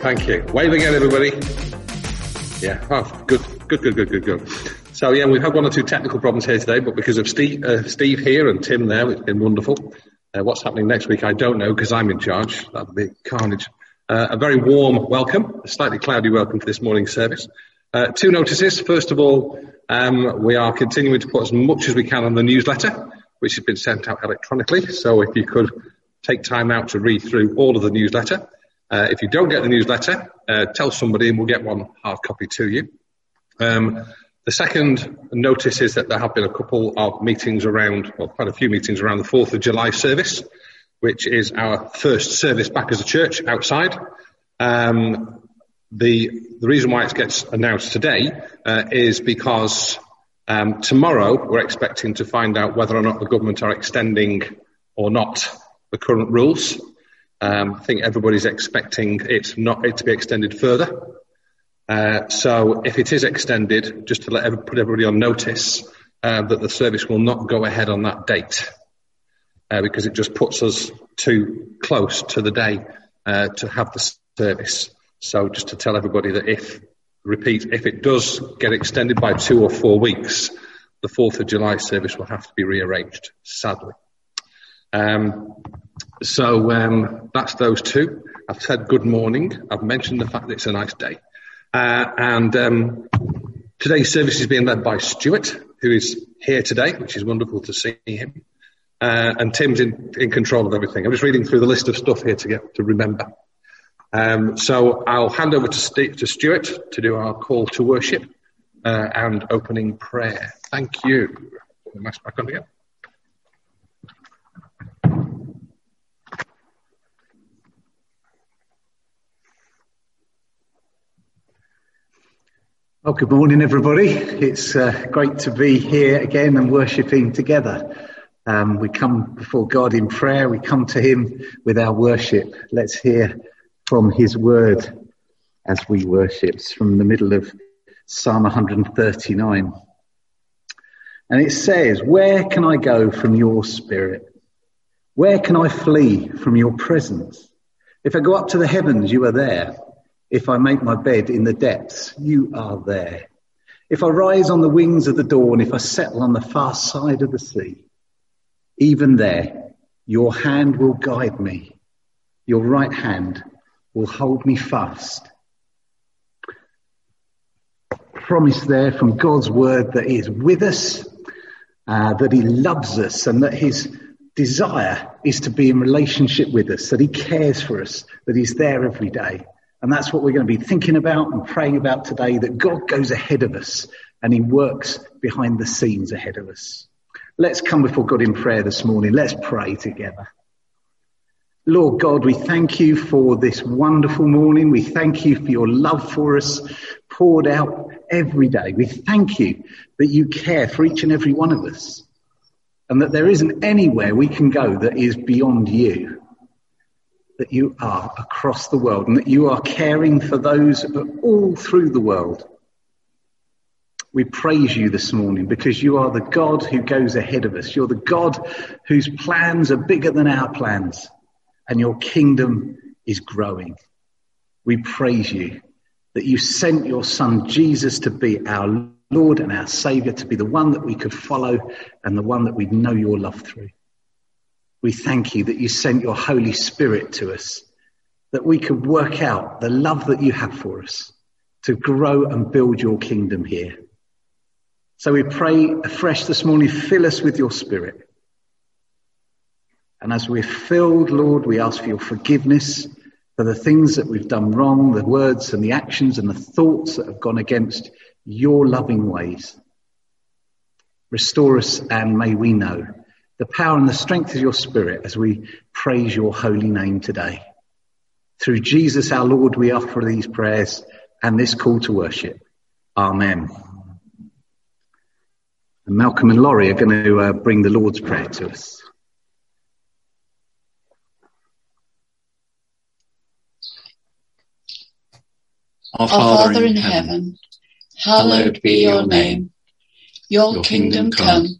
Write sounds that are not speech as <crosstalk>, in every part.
Thank you. Wave again, everybody. Yeah. Oh, good, good, good, good, good, good. So yeah, we've had one or two technical problems here today, but because of Steve, uh, Steve here and Tim there, it's been wonderful. Uh, what's happening next week, I don't know because I'm in charge. That'll be carnage. Uh, a very warm welcome, a slightly cloudy welcome to this morning's service. Uh, two notices. First of all, um, we are continuing to put as much as we can on the newsletter, which has been sent out electronically. So if you could take time out to read through all of the newsletter. Uh, if you don't get the newsletter, uh, tell somebody and we'll get one hard copy to you. Um, the second notice is that there have been a couple of meetings around, well, quite a few meetings around the 4th of July service, which is our first service back as a church outside. Um, the, the reason why it gets announced today uh, is because um, tomorrow we're expecting to find out whether or not the government are extending or not the current rules. Um, I think everybody's expecting it not it to be extended further. Uh, so if it is extended, just to let every, put everybody on notice uh, that the service will not go ahead on that date uh, because it just puts us too close to the day uh, to have the service. So just to tell everybody that if repeat if it does get extended by two or four weeks, the 4th of July service will have to be rearranged, sadly. Um, so um, that's those two. I've said good morning. I've mentioned the fact that it's a nice day. Uh, and um, today's service is being led by Stuart, who is here today, which is wonderful to see him. Uh, and Tim's in, in control of everything. I'm just reading through the list of stuff here to get to remember. Um, so I'll hand over to, St- to Stuart to do our call to worship uh, and opening prayer. Thank you. Mask back on again. Well, good morning, everybody. It's uh, great to be here again and worshipping together. Um, we come before God in prayer. We come to Him with our worship. Let's hear from His word as we worship. It's from the middle of Psalm 139. And it says, Where can I go from your spirit? Where can I flee from your presence? If I go up to the heavens, you are there. If I make my bed in the depths, you are there. If I rise on the wings of the dawn, if I settle on the far side of the sea, even there, your hand will guide me. Your right hand will hold me fast. Promise there from God's word that He is with us, uh, that He loves us, and that His desire is to be in relationship with us, that He cares for us, that He's there every day. And that's what we're going to be thinking about and praying about today, that God goes ahead of us and he works behind the scenes ahead of us. Let's come before God in prayer this morning. Let's pray together. Lord God, we thank you for this wonderful morning. We thank you for your love for us poured out every day. We thank you that you care for each and every one of us and that there isn't anywhere we can go that is beyond you that you are across the world and that you are caring for those all through the world. We praise you this morning because you are the God who goes ahead of us. You're the God whose plans are bigger than our plans and your kingdom is growing. We praise you that you sent your son Jesus to be our Lord and our Savior, to be the one that we could follow and the one that we'd know your love through. We thank you that you sent your Holy Spirit to us, that we could work out the love that you have for us to grow and build your kingdom here. So we pray afresh this morning, fill us with your spirit. And as we're filled, Lord, we ask for your forgiveness for the things that we've done wrong, the words and the actions and the thoughts that have gone against your loving ways. Restore us and may we know the power and the strength of your spirit as we praise your holy name today. Through Jesus our Lord, we offer these prayers and this call to worship. Amen. And Malcolm and Laurie are going to uh, bring the Lord's Prayer to us. Our Father, Father in heaven, hallowed be your name. Your, your kingdom come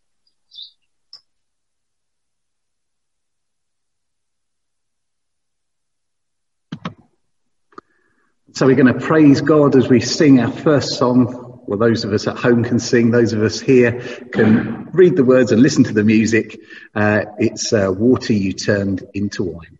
So we're going to praise God as we sing our first song. Well, those of us at home can sing. Those of us here can read the words and listen to the music. Uh, it's uh, water you turned into wine.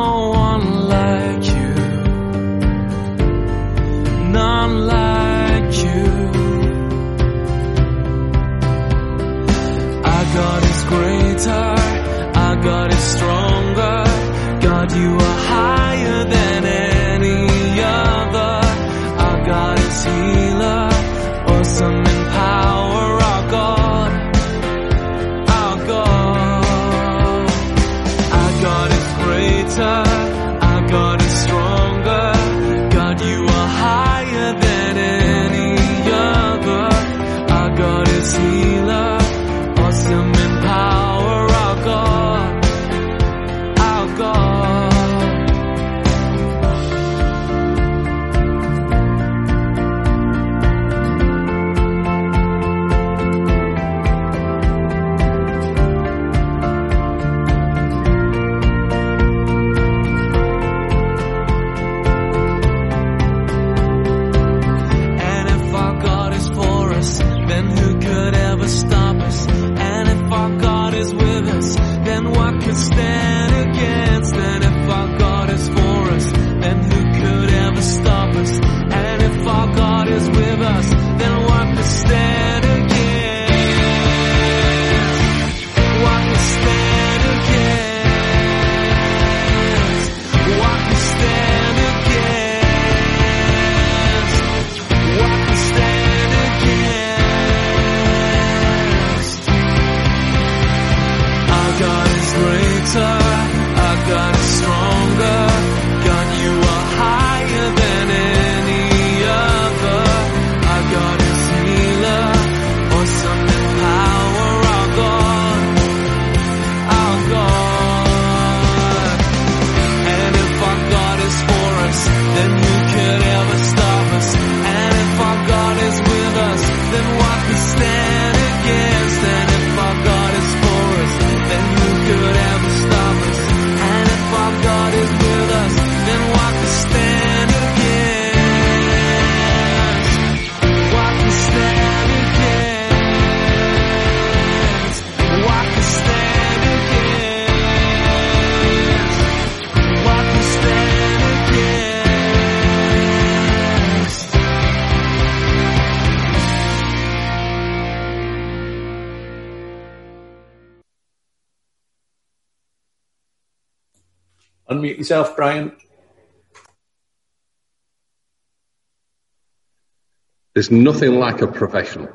There's nothing like a professional.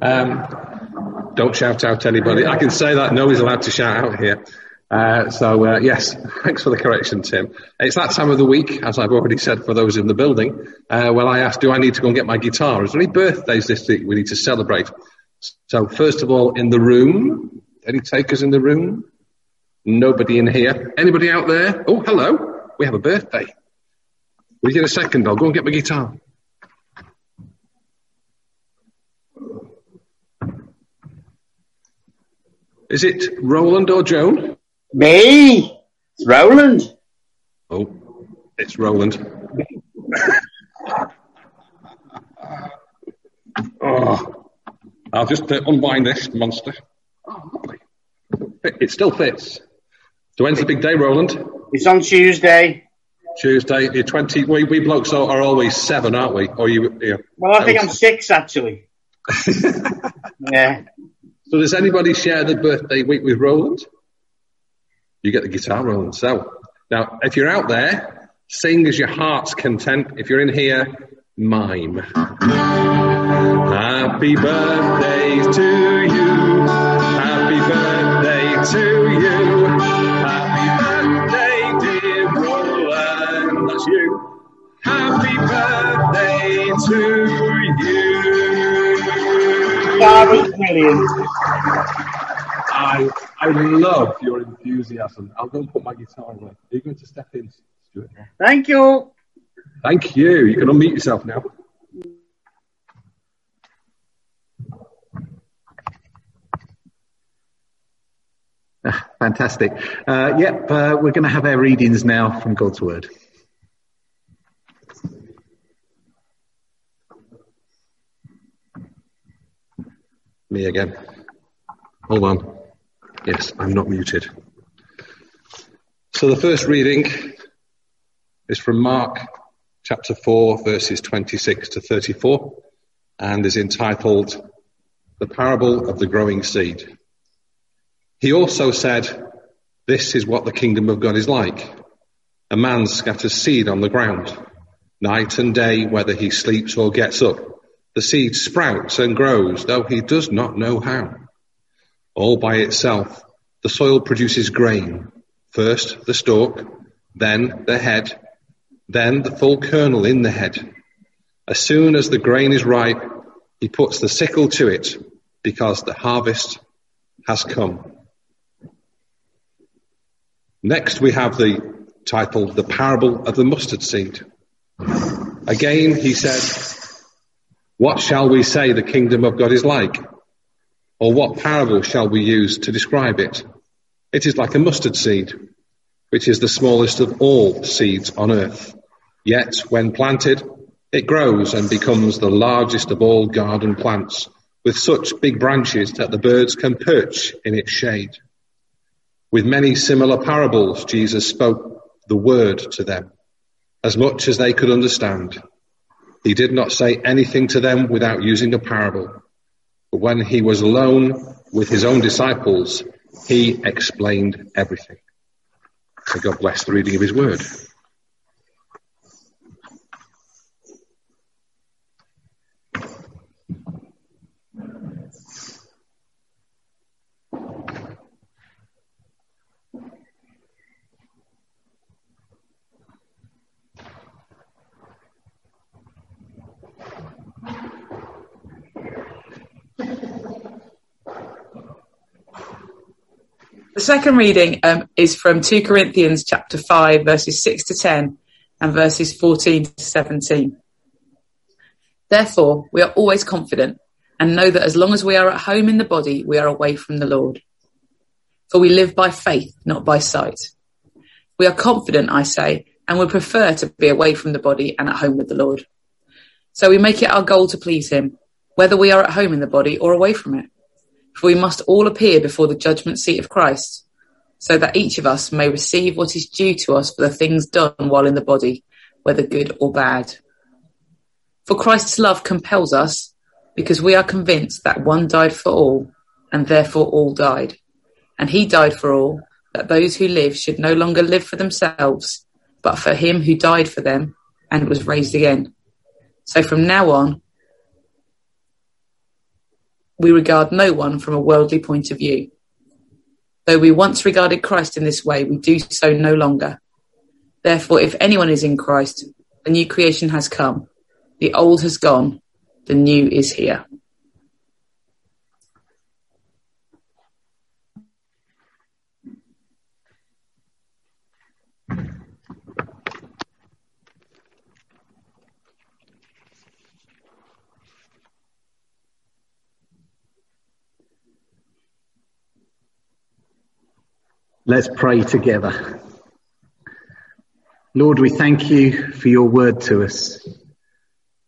Um, don't shout out anybody. I can say that nobody's allowed to shout out here. Uh, so uh, yes, <laughs> thanks for the correction, Tim. It's that time of the week, as I've already said for those in the building. Uh, well, I asked, do I need to go and get my guitar? Is there any birthdays this week we need to celebrate? So first of all, in the room, any takers in the room? Nobody in here. Anybody out there? Oh, hello. We have a birthday. Get a second? I'll go and get my guitar. Is it Roland or Joan? Me? It's Roland. Oh, it's Roland. <laughs> oh, I'll just uh, unwind this monster. Oh, lovely. It still fits. So when's the big day, Roland? It's on Tuesday. Tuesday. You're 20. We, we blokes are, are always seven, aren't we? Or you? you Well, I think I'm six actually. <laughs> yeah. So does anybody share the birthday week with Roland? You get the guitar, Roland. So now, if you're out there, sing as your heart's content. If you're in here, mime. Happy birthday to you. Happy birthday to you. Happy birthday, dear Roland. That's you. Happy birthday to you. That was brilliant. I I love your enthusiasm. I'll go and put my guitar away. Are you going to step in, Stuart? Thank you. Thank you. You can unmute yourself now. Ah, fantastic. Uh, yep, uh, we're going to have our readings now from God's Word. Me again. Hold on. Yes, I'm not muted. So the first reading is from Mark chapter 4, verses 26 to 34, and is entitled The Parable of the Growing Seed. He also said, This is what the kingdom of God is like. A man scatters seed on the ground. Night and day, whether he sleeps or gets up, the seed sprouts and grows, though he does not know how. All by itself, the soil produces grain. First the stalk, then the head, then the full kernel in the head. As soon as the grain is ripe, he puts the sickle to it because the harvest has come. Next we have the title, The Parable of the Mustard Seed. Again he said, What shall we say the kingdom of God is like? Or what parable shall we use to describe it? It is like a mustard seed, which is the smallest of all seeds on earth. Yet, when planted, it grows and becomes the largest of all garden plants, with such big branches that the birds can perch in its shade. With many similar parables, Jesus spoke the word to them, as much as they could understand. He did not say anything to them without using a parable. But when he was alone with his own disciples, he explained everything. So God bless the reading of his word. The second reading um, is from 2 Corinthians chapter 5, verses 6 to 10 and verses 14 to 17. Therefore, we are always confident and know that as long as we are at home in the body, we are away from the Lord. For we live by faith, not by sight. We are confident, I say, and would prefer to be away from the body and at home with the Lord. So we make it our goal to please him, whether we are at home in the body or away from it. For we must all appear before the judgment seat of Christ, so that each of us may receive what is due to us for the things done while in the body, whether good or bad. For Christ's love compels us, because we are convinced that one died for all, and therefore all died. And he died for all, that those who live should no longer live for themselves, but for him who died for them and was raised again. So from now on, we regard no one from a worldly point of view. Though we once regarded Christ in this way, we do so no longer. Therefore, if anyone is in Christ, the new creation has come. The old has gone. The new is here. Let's pray together. Lord, we thank you for your word to us.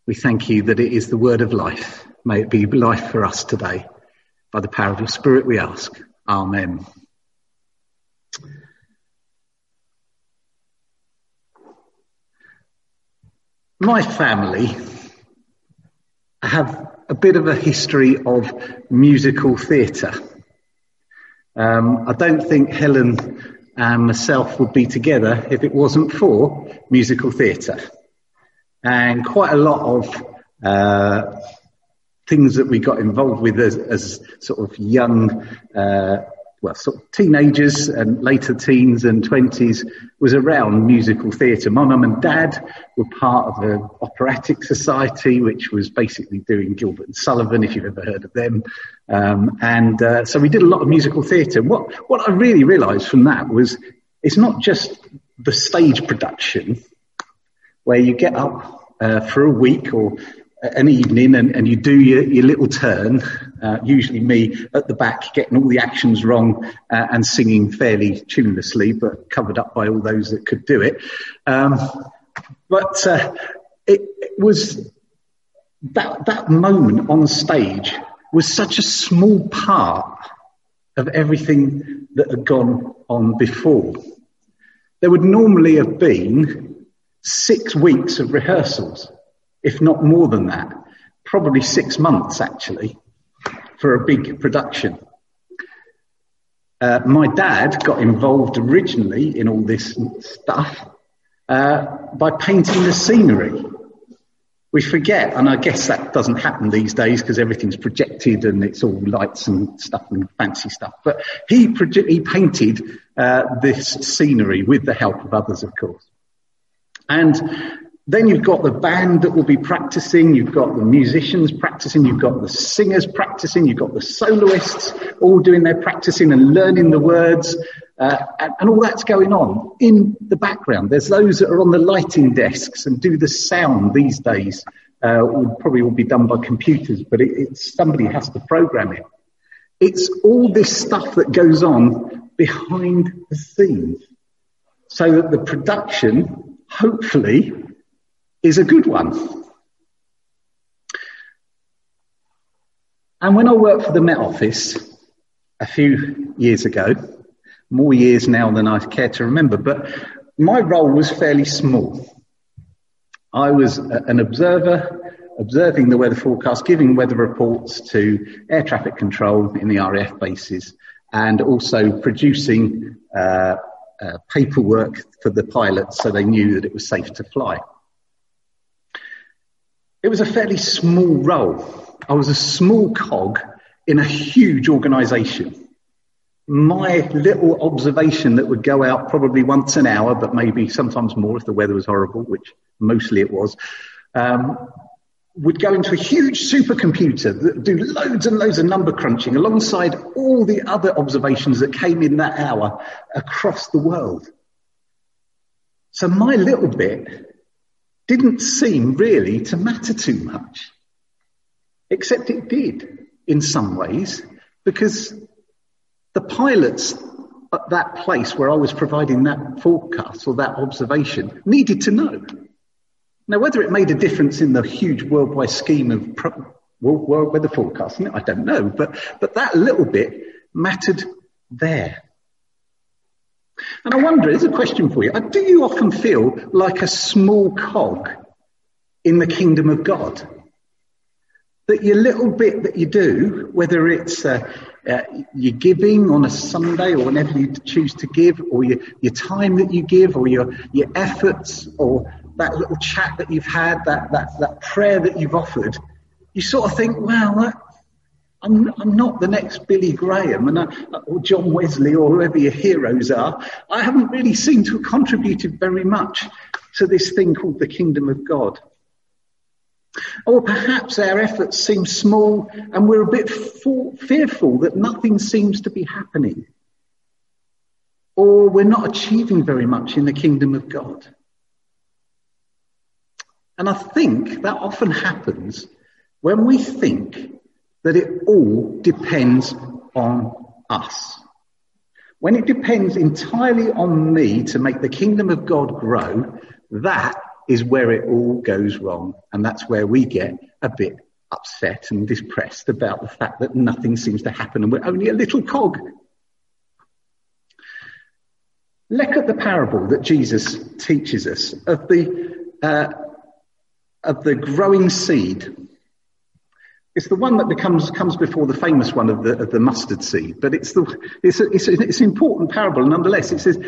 We thank you that it is the word of life. May it be life for us today. By the power of your spirit we ask. Amen. My family have a bit of a history of musical theatre. Um, I don't think Helen and myself would be together if it wasn't for musical theatre. And quite a lot of uh, things that we got involved with as, as sort of young uh, well, sort of teenagers and later teens and 20s was around musical theatre. My mum and dad were part of the Operatic Society, which was basically doing Gilbert and Sullivan, if you've ever heard of them. Um, and uh, so we did a lot of musical theatre. What, what I really realised from that was it's not just the stage production where you get up uh, for a week or an evening and, and you do your, your little turn, uh, usually me at the back getting all the actions wrong uh, and singing fairly tunelessly, but covered up by all those that could do it. Um, but uh, it, it, was that, that moment on stage was such a small part of everything that had gone on before. There would normally have been six weeks of rehearsals if not more than that. Probably six months actually for a big production. Uh, my dad got involved originally in all this stuff uh, by painting the scenery. We forget, and I guess that doesn't happen these days because everything's projected and it's all lights and stuff and fancy stuff. But he, proje- he painted uh, this scenery with the help of others, of course. And then you've got the band that will be practicing, you've got the musicians practicing, you've got the singers practicing, you've got the soloists all doing their practicing and learning the words, uh, and, and, all that's going on in the background. There's those that are on the lighting desks and do the sound these days. Uh, will probably all be done by computers, but it, it's somebody has to program it. It's all this stuff that goes on behind the scenes so that the production, hopefully, is a good one. And when I worked for the Met Office a few years ago, more years now than I care to remember, but my role was fairly small. I was an observer, observing the weather forecast, giving weather reports to air traffic control in the RAF bases, and also producing uh, uh, paperwork for the pilots so they knew that it was safe to fly. It was a fairly small role. I was a small cog in a huge organization. My little observation that would go out probably once an hour, but maybe sometimes more if the weather was horrible, which mostly it was, um, would go into a huge supercomputer that do loads and loads of number crunching alongside all the other observations that came in that hour across the world. So my little bit didn't seem really to matter too much. Except it did in some ways because the pilots at that place where I was providing that forecast or that observation needed to know. Now, whether it made a difference in the huge worldwide scheme of pro- world weather forecasting, I don't know, but, but that little bit mattered there. And I wonder, there's a question for you. Uh, do you often feel like a small cog in the kingdom of God? That your little bit that you do, whether it's uh, uh, your giving on a Sunday or whenever you choose to give, or your, your time that you give, or your, your efforts, or that little chat that you've had, that, that, that prayer that you've offered, you sort of think, well, that, I'm, I'm not the next Billy Graham and I, or John Wesley or whoever your heroes are. I haven't really seemed to have contributed very much to this thing called the kingdom of God. Or perhaps our efforts seem small and we're a bit for, fearful that nothing seems to be happening. Or we're not achieving very much in the kingdom of God. And I think that often happens when we think that it all depends on us. When it depends entirely on me to make the kingdom of God grow, that is where it all goes wrong. And that's where we get a bit upset and depressed about the fact that nothing seems to happen and we're only a little cog. Look at the parable that Jesus teaches us of the, uh, of the growing seed. It's the one that becomes, comes before the famous one of the, of the mustard seed, but it's the, it's, a, it's, a, it's an important parable nonetheless. It says,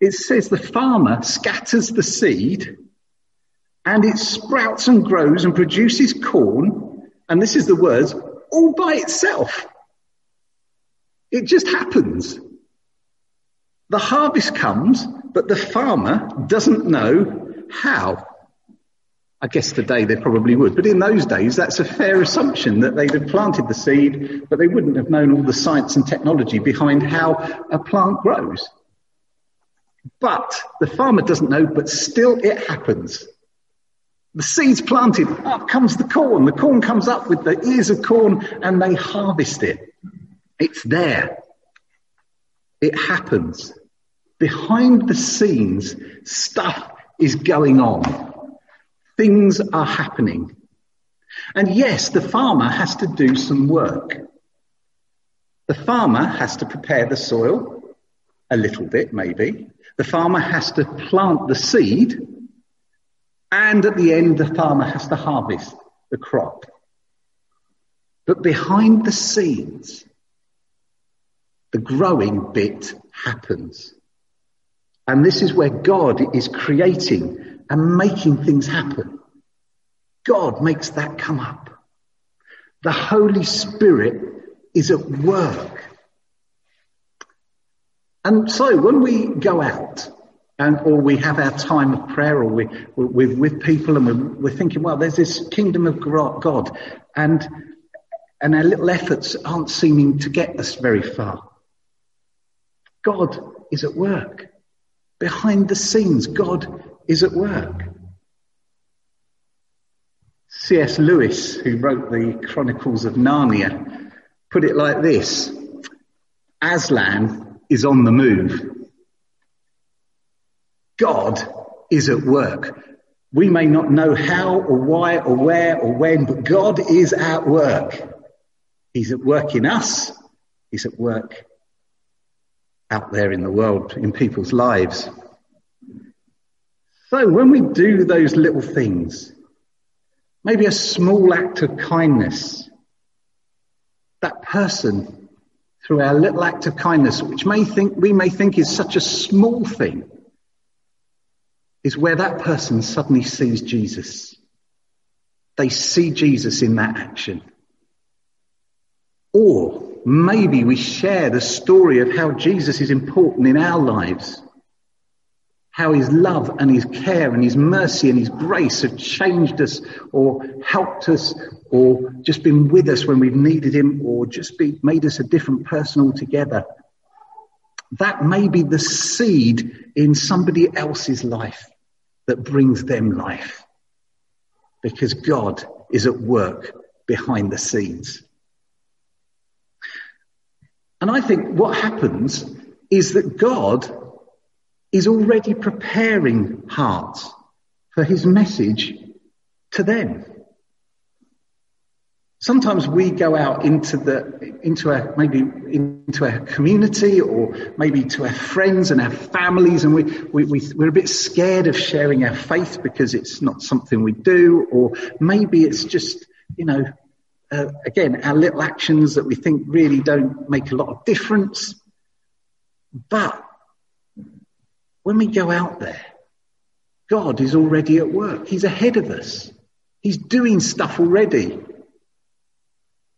it says the farmer scatters the seed and it sprouts and grows and produces corn. And this is the words all by itself. It just happens. The harvest comes, but the farmer doesn't know how. I guess today they probably would, but in those days that's a fair assumption that they'd have planted the seed, but they wouldn't have known all the science and technology behind how a plant grows. But the farmer doesn't know, but still it happens. The seed's planted, up comes the corn. The corn comes up with the ears of corn and they harvest it. It's there. It happens. Behind the scenes, stuff is going on. Things are happening. And yes, the farmer has to do some work. The farmer has to prepare the soil, a little bit maybe. The farmer has to plant the seed, and at the end, the farmer has to harvest the crop. But behind the scenes, the growing bit happens. And this is where God is creating and making things happen. God makes that come up. The Holy Spirit is at work. And so when we go out and or we have our time of prayer or we, we're with people and we're, thinking, well, there's this kingdom of God and, and our little efforts aren't seeming to get us very far. God is at work. Behind the scenes, God is at work. C.S. Lewis, who wrote the Chronicles of Narnia, put it like this. Aslan is on the move. God is at work. We may not know how or why or where or when, but God is at work. He's at work in us. He's at work out there in the world, in people's lives. So when we do those little things, maybe a small act of kindness, that person, through our little act of kindness, which may think, we may think is such a small thing, is where that person suddenly sees Jesus. They see Jesus in that action. Or maybe we share the story of how Jesus is important in our lives. How his love and his care and his mercy and his grace have changed us or helped us or just been with us when we've needed him or just be, made us a different person altogether. That may be the seed in somebody else's life that brings them life. Because God is at work behind the scenes. And I think what happens is that God is already preparing hearts for his message to them. Sometimes we go out into the, into a, maybe into a community or maybe to our friends and our families and we, we, we, we're a bit scared of sharing our faith because it's not something we do or maybe it's just, you know, uh, again, our little actions that we think really don't make a lot of difference. But when we go out there, God is already at work. He's ahead of us. He's doing stuff already.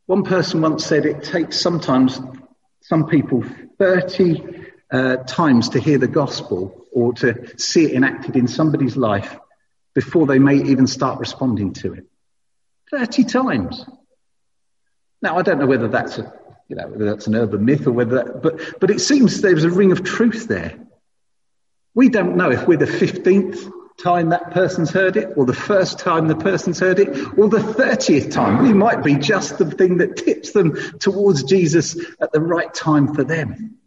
One person once said it takes sometimes some people 30 uh, times to hear the gospel or to see it enacted in somebody's life before they may even start responding to it. 30 times. Now, I don't know whether that's a, you know, whether that's an urban myth or whether that, but, but it seems there's a ring of truth there. We don't know if we're the 15th time that person's heard it, or the first time the person's heard it, or the 30th time. We might be just the thing that tips them towards Jesus at the right time for them.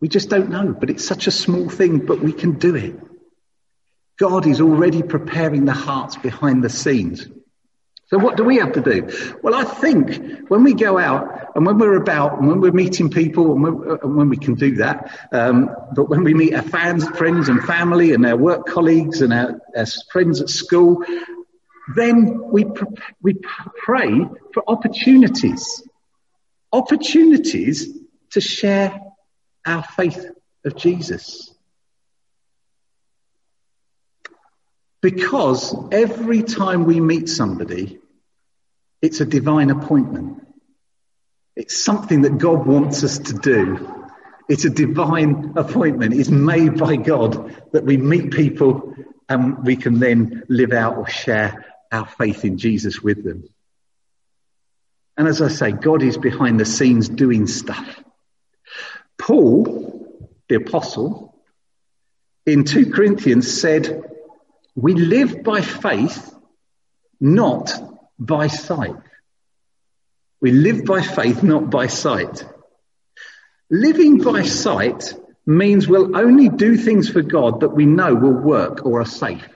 We just don't know, but it's such a small thing, but we can do it. God is already preparing the hearts behind the scenes. So what do we have to do? Well, I think when we go out and when we're about and when we're meeting people and when, and when we can do that, um, but when we meet our fans, friends and family and our work colleagues and our, our friends at school, then we, we pray for opportunities, opportunities to share our faith of Jesus. Because every time we meet somebody, it's a divine appointment. It's something that God wants us to do. It's a divine appointment. It's made by God that we meet people and we can then live out or share our faith in Jesus with them. And as I say, God is behind the scenes doing stuff. Paul, the apostle, in 2 Corinthians said, we live by faith, not by sight. We live by faith, not by sight. Living by sight means we'll only do things for God that we know will work or are safe.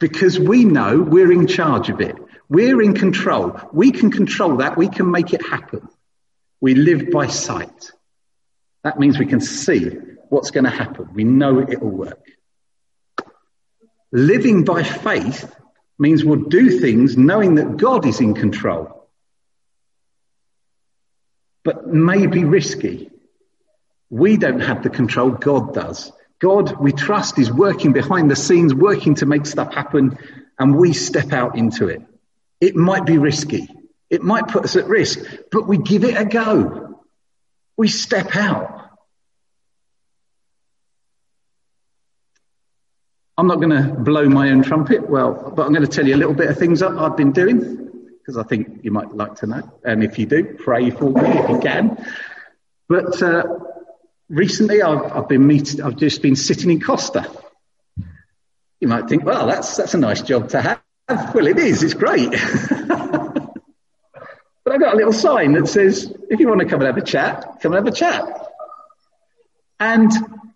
Because we know we're in charge of it. We're in control. We can control that. We can make it happen. We live by sight. That means we can see what's going to happen. We know it will work. Living by faith means we'll do things knowing that God is in control, but may be risky. We don't have the control, God does. God, we trust, is working behind the scenes, working to make stuff happen, and we step out into it. It might be risky. It might put us at risk, but we give it a go. We step out. I'm not going to blow my own trumpet, well, but I'm going to tell you a little bit of things that I've been doing because I think you might like to know. And if you do, pray for me if you can. But uh, recently, I've, I've been meeting. I've just been sitting in Costa. You might think, well, that's that's a nice job to have. Well, it is. It's great. <laughs> but I've got a little sign that says, if you want to come and have a chat, come and have a chat. And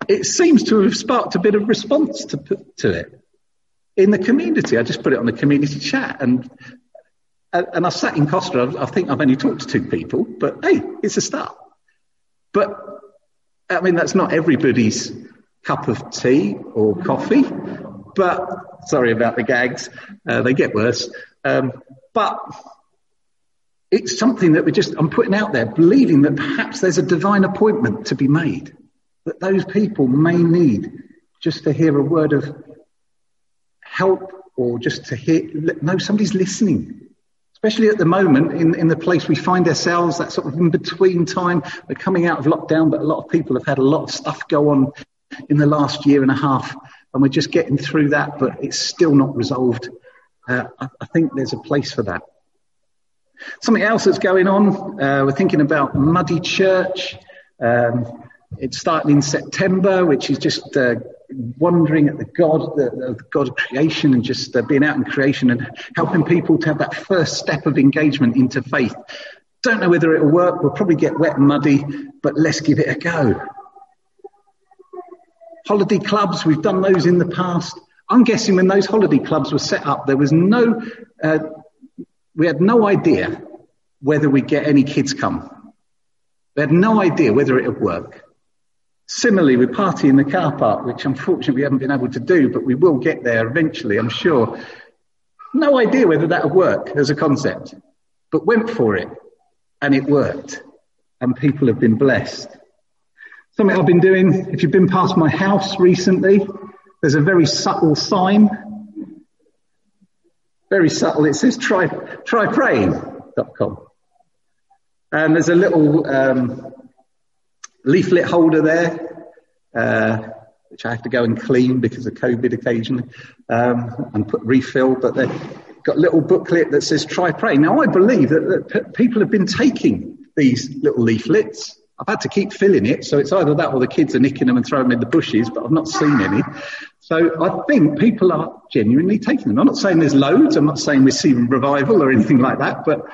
it seems to have sparked a bit of response to, to it in the community. I just put it on the community chat and and I sat in Costa. I think I've only talked to two people, but hey, it's a start. But I mean, that's not everybody's cup of tea or coffee. But sorry about the gags; uh, they get worse. Um, but it's something that we're just I'm putting out there, believing that perhaps there's a divine appointment to be made that those people may need just to hear a word of help or just to hear, no, somebody's listening. Especially at the moment in, in the place we find ourselves, that sort of in between time. We're coming out of lockdown, but a lot of people have had a lot of stuff go on in the last year and a half, and we're just getting through that, but it's still not resolved. Uh, I, I, think there's a place for that. Something else that's going on, uh, we're thinking about Muddy Church. Um, it's starting in September, which is just uh, wondering at the God, the, the God of creation, and just uh, being out in creation and helping people to have that first step of engagement into faith. Don't know whether it'll work. We'll probably get wet and muddy, but let's give it a go. Holiday clubs, we've done those in the past. I'm guessing when those holiday clubs were set up, there was no, uh, we had no idea whether we'd get any kids come. We had no idea whether it would work. Similarly, we party in the car park, which unfortunately we haven't been able to do, but we will get there eventually, I'm sure. No idea whether that would work as a concept, but went for it and it worked and people have been blessed. Something I've been doing, if you've been past my house recently, there's a very subtle sign. Very subtle. It says try, trypraying.com. And there's a little um, leaflet holder there, uh, which I have to go and clean because of COVID occasionally, um, and put refill. But they've got a little booklet that says try praying. Now I believe that, that people have been taking these little leaflets. I've had to keep filling it, so it's either that or the kids are nicking them and throwing them in the bushes, but I've not seen any. So I think people are genuinely taking them. I'm not saying there's loads. I'm not saying we're seeing revival or anything like that, but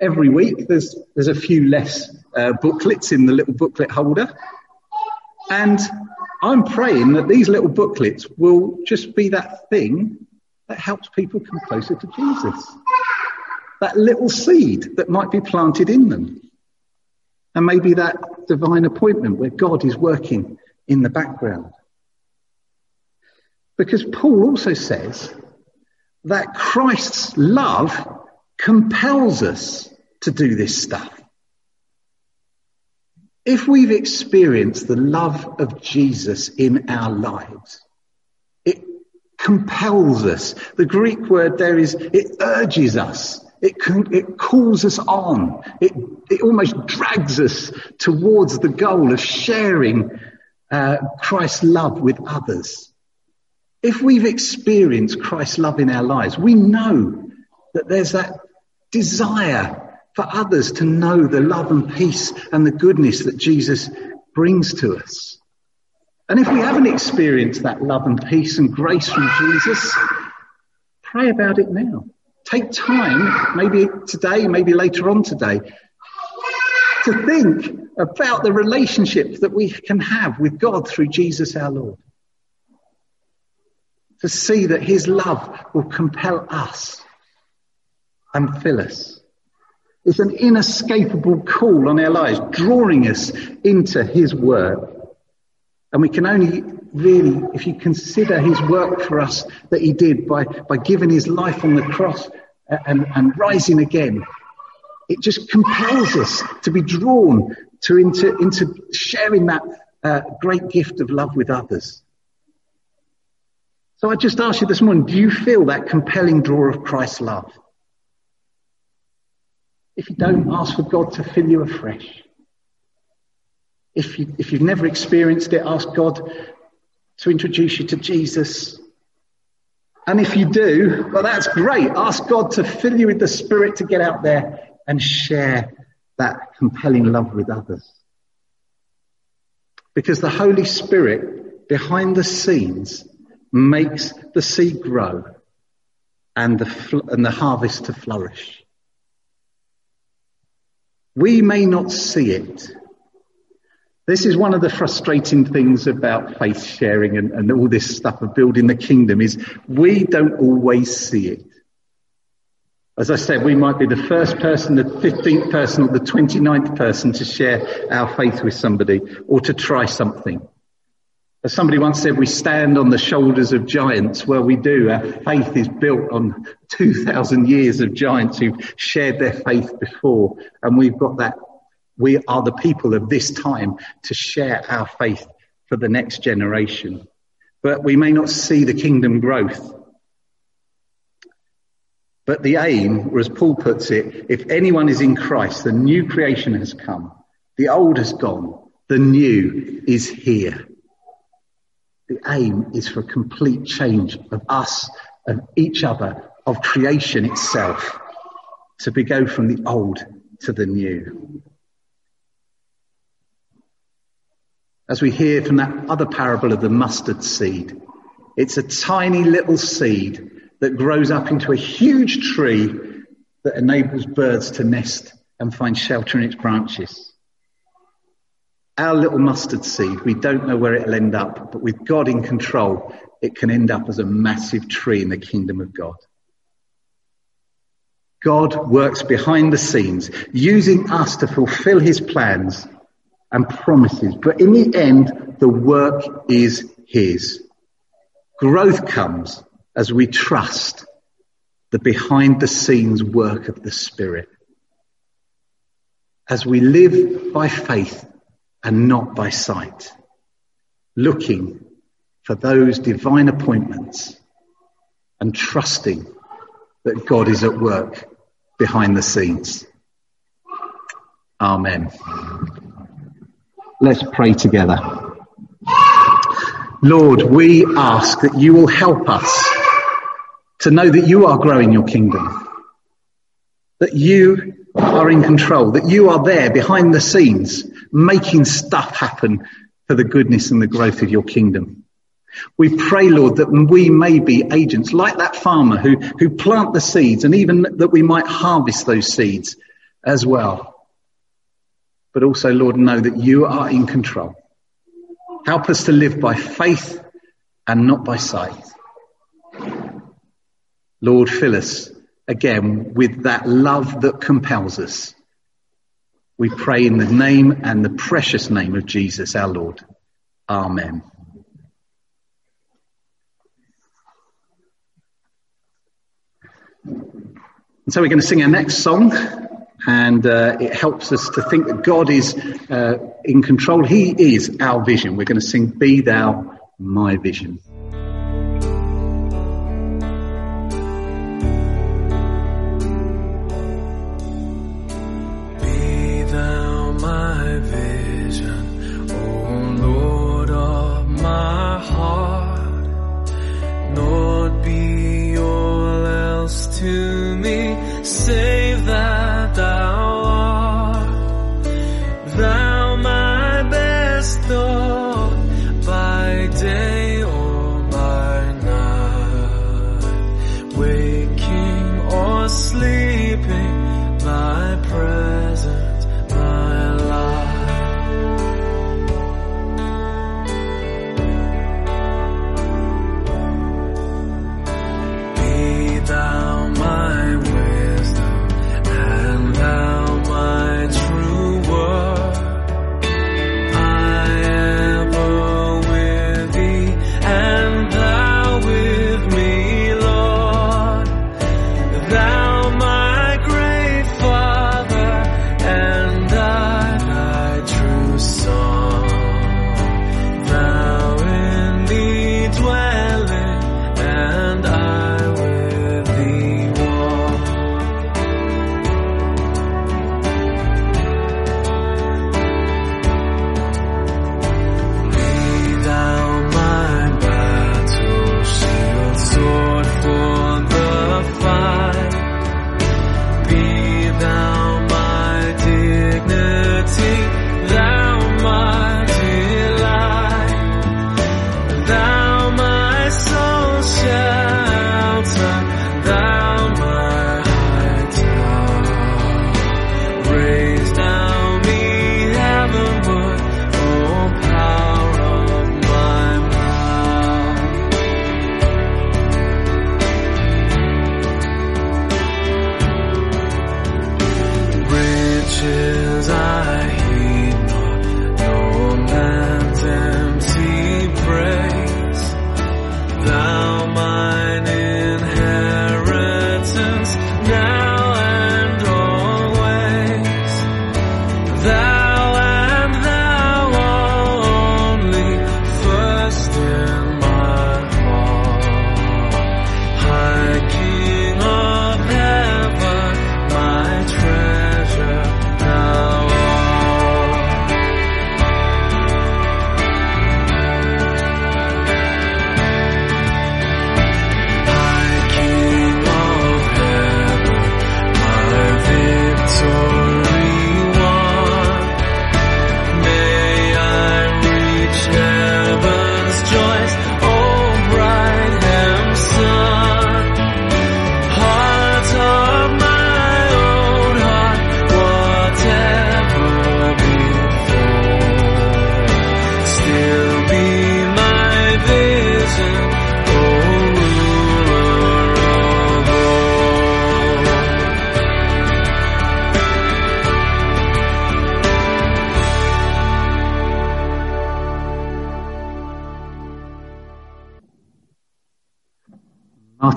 every week there's there's a few less uh, booklets in the little booklet holder, and I'm praying that these little booklets will just be that thing that helps people come closer to Jesus. That little seed that might be planted in them. And maybe that divine appointment where God is working in the background. Because Paul also says that Christ's love compels us to do this stuff. If we've experienced the love of Jesus in our lives, it compels us. The Greek word there is, it urges us. It, it calls us on. It, it almost drags us towards the goal of sharing uh, Christ's love with others. If we've experienced Christ's love in our lives, we know that there's that desire for others to know the love and peace and the goodness that Jesus brings to us. And if we haven't experienced that love and peace and grace from Jesus, pray about it now. Take time, maybe today, maybe later on today, to think about the relationship that we can have with God through Jesus our Lord. To see that his love will compel us and fill us. It's an inescapable call on our lives, drawing us into his work. And we can only really, if you consider his work for us that he did by, by giving his life on the cross and, and rising again, it just compels us to be drawn to into, into sharing that uh, great gift of love with others. So I just ask you this morning, do you feel that compelling draw of Christ's love? If you don't, ask for God to fill you afresh. If, you, if you've never experienced it, ask God to introduce you to Jesus. And if you do, well, that's great. Ask God to fill you with the Spirit to get out there and share that compelling love with others. Because the Holy Spirit behind the scenes makes the seed grow and the, fl- and the harvest to flourish. We may not see it. This is one of the frustrating things about faith sharing and, and all this stuff of building the kingdom is we don't always see it. As I said, we might be the first person, the 15th person, or the 29th person to share our faith with somebody or to try something. As somebody once said, we stand on the shoulders of giants. Well, we do. Our faith is built on 2,000 years of giants who've shared their faith before. And we've got that. We are the people of this time to share our faith for the next generation. But we may not see the kingdom growth. But the aim, or as Paul puts it, if anyone is in Christ, the new creation has come. The old has gone. The new is here. The aim is for a complete change of us, of each other, of creation itself, to be go from the old to the new. As we hear from that other parable of the mustard seed, it's a tiny little seed that grows up into a huge tree that enables birds to nest and find shelter in its branches our little mustard seed, we don't know where it'll end up, but with God in control, it can end up as a massive tree in the kingdom of God. God works behind the scenes, using us to fulfill his plans and promises. But in the end, the work is his. Growth comes as we trust the behind the scenes work of the Spirit. As we live by faith and not by sight, looking for those divine appointments and trusting that God is at work behind the scenes. Amen. Let's pray together. Lord, we ask that you will help us to know that you are growing your kingdom, that you are in control, that you are there behind the scenes, making stuff happen for the goodness and the growth of your kingdom. We pray, Lord, that we may be agents like that farmer who, who plant the seeds and even that we might harvest those seeds as well. But also, Lord, know that you are in control. Help us to live by faith and not by sight. Lord, fill us again with that love that compels us. We pray in the name and the precious name of Jesus our Lord. Amen. And so we're going to sing our next song, and uh, it helps us to think that God is uh, in control. He is our vision. We're going to sing, Be Thou My Vision.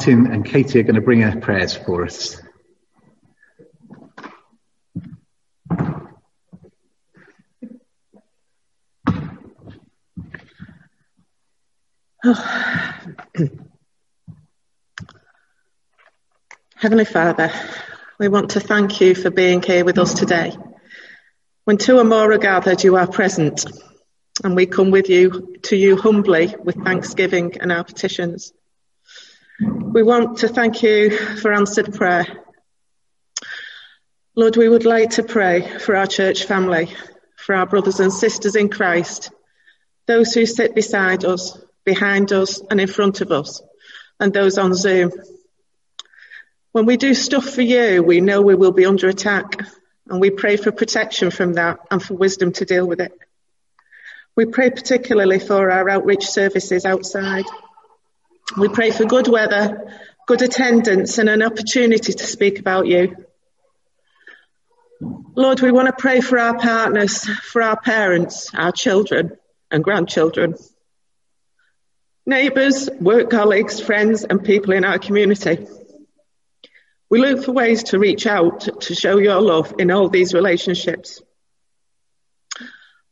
Martin and Katie are going to bring our prayers for us. Oh. Heavenly Father, we want to thank you for being here with us today. When two or more are gathered, you are present, and we come with you to you humbly with thanksgiving and our petitions. We want to thank you for answered prayer. Lord, we would like to pray for our church family, for our brothers and sisters in Christ, those who sit beside us, behind us, and in front of us, and those on Zoom. When we do stuff for you, we know we will be under attack, and we pray for protection from that and for wisdom to deal with it. We pray particularly for our outreach services outside. We pray for good weather, good attendance, and an opportunity to speak about you. Lord, we want to pray for our partners, for our parents, our children and grandchildren, neighbours, work colleagues, friends, and people in our community. We look for ways to reach out to show your love in all these relationships.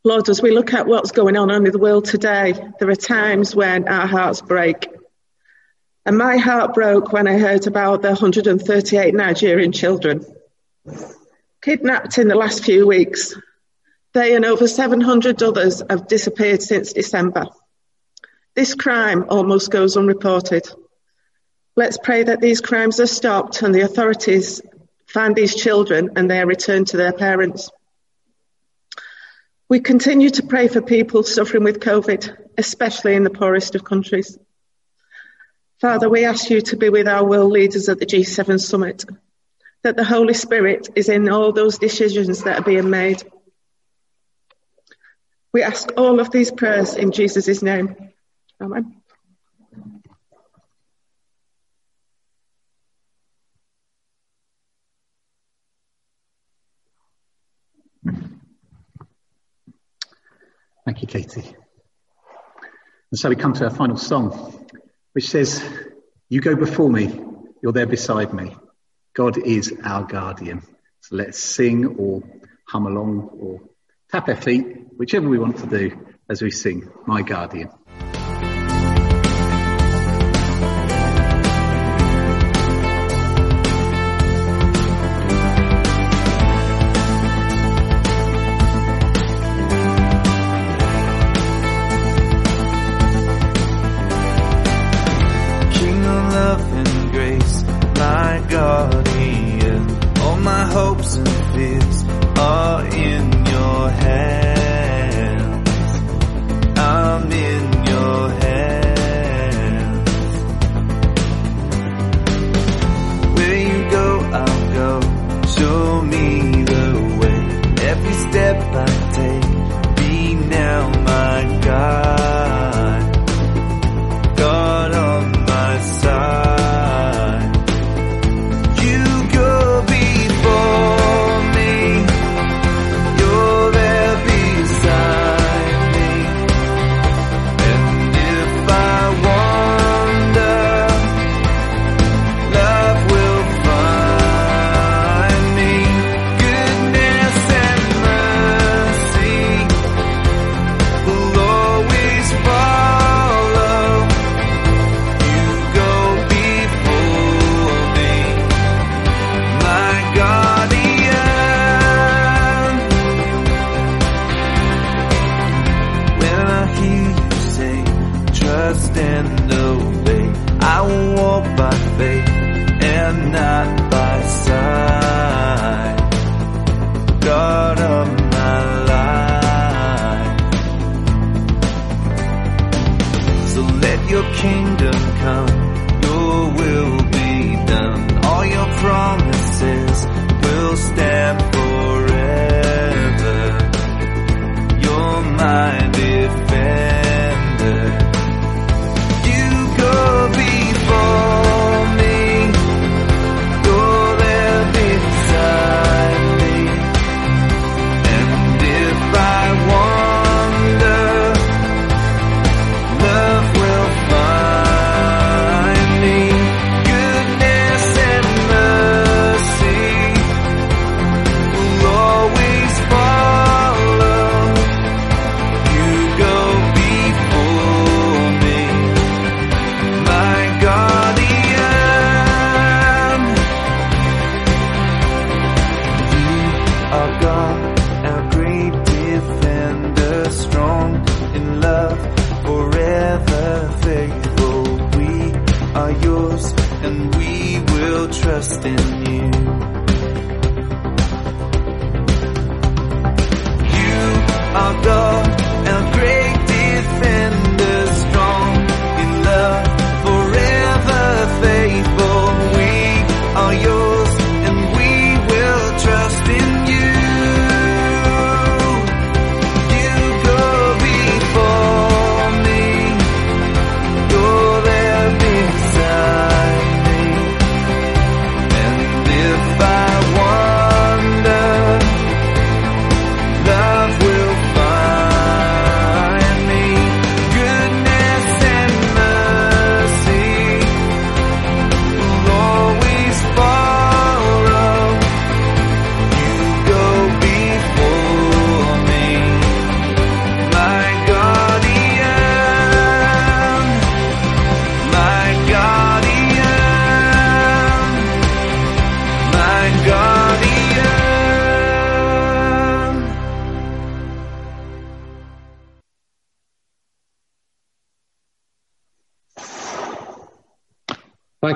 Lord, as we look at what's going on in the world today, there are times when our hearts break. And my heart broke when I heard about the 138 Nigerian children kidnapped in the last few weeks. They and over 700 others have disappeared since December. This crime almost goes unreported. Let's pray that these crimes are stopped and the authorities find these children and they are returned to their parents. We continue to pray for people suffering with COVID, especially in the poorest of countries. Father, we ask you to be with our world leaders at the G7 summit, that the Holy Spirit is in all those decisions that are being made. We ask all of these prayers in Jesus' name. Amen. Thank you, Katie. And so we come to our final song, which says, You go before me, you're there beside me. God is our guardian. So let's sing or hum along or tap our feet, whichever we want to do as we sing, My Guardian.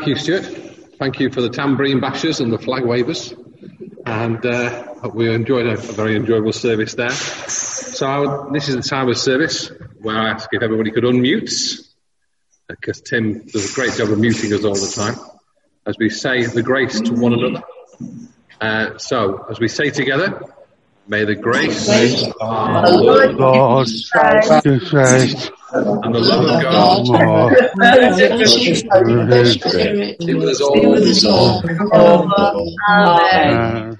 Thank you, Stuart. Thank you for the tambourine bashers and the flag wavers. And uh, hope we enjoyed a, a very enjoyable service there. So I- this is the time of service where I ask if everybody could unmute, because Tim does a great job of muting us all the time, as we say the grace to one another. Uh, so, as we say together, may the grace of our Lord God, Jesus Christ, and the love of God. More Spirit, be with us all. Amen. and